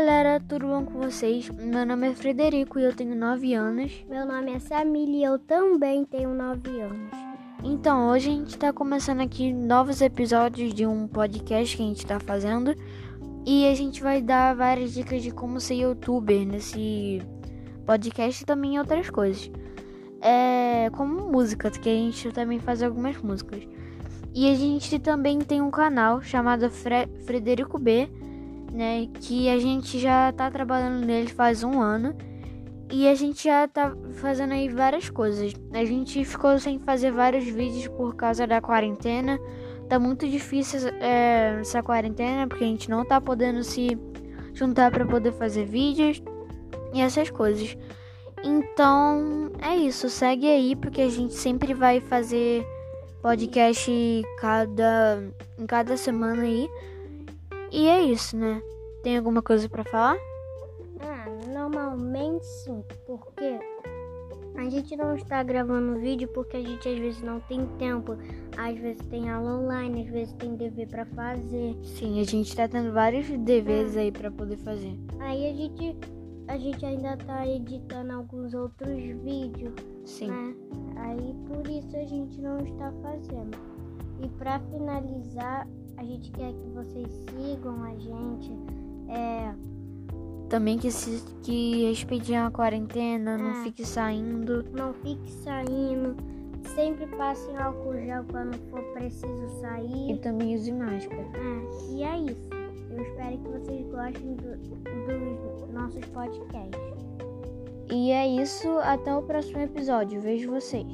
galera, tudo bom com vocês? Meu nome é Frederico e eu tenho 9 anos. Meu nome é Samila e eu também tenho 9 anos. Então, hoje a gente está começando aqui novos episódios de um podcast que a gente está fazendo e a gente vai dar várias dicas de como ser youtuber nesse podcast e também outras coisas. É como música, que a gente também faz algumas músicas. E a gente também tem um canal chamado Fre Frederico B né? Que a gente já tá trabalhando nele faz um ano e a gente já tá fazendo aí várias coisas. A gente ficou sem fazer vários vídeos por causa da quarentena. Tá muito difícil é, essa quarentena porque a gente não tá podendo se juntar para poder fazer vídeos e essas coisas. Então é isso, segue aí porque a gente sempre vai fazer podcast cada em cada semana aí. E é isso, né? Tem alguma coisa para falar? Ah, normalmente sim, porque a gente não está gravando vídeo porque a gente às vezes não tem tempo, às vezes tem aula online, às vezes tem dever para fazer. Sim, a gente tá tendo vários deveres aí para poder fazer. Aí a gente a gente ainda tá editando alguns outros vídeos, Sim. né? Aí por isso a gente não está fazendo. E para finalizar, a gente quer que vocês sigam a gente. É, Também que, se, que respeitem a quarentena, não É. fique saindo. não fique saindo. Sempre passem álcool gel quando for preciso E sair. também use máscara. É, e é isso. Eu espero que vocês gostem do- dos nossos podcasts. E é isso, até o próximo episódio. Vejo vocês.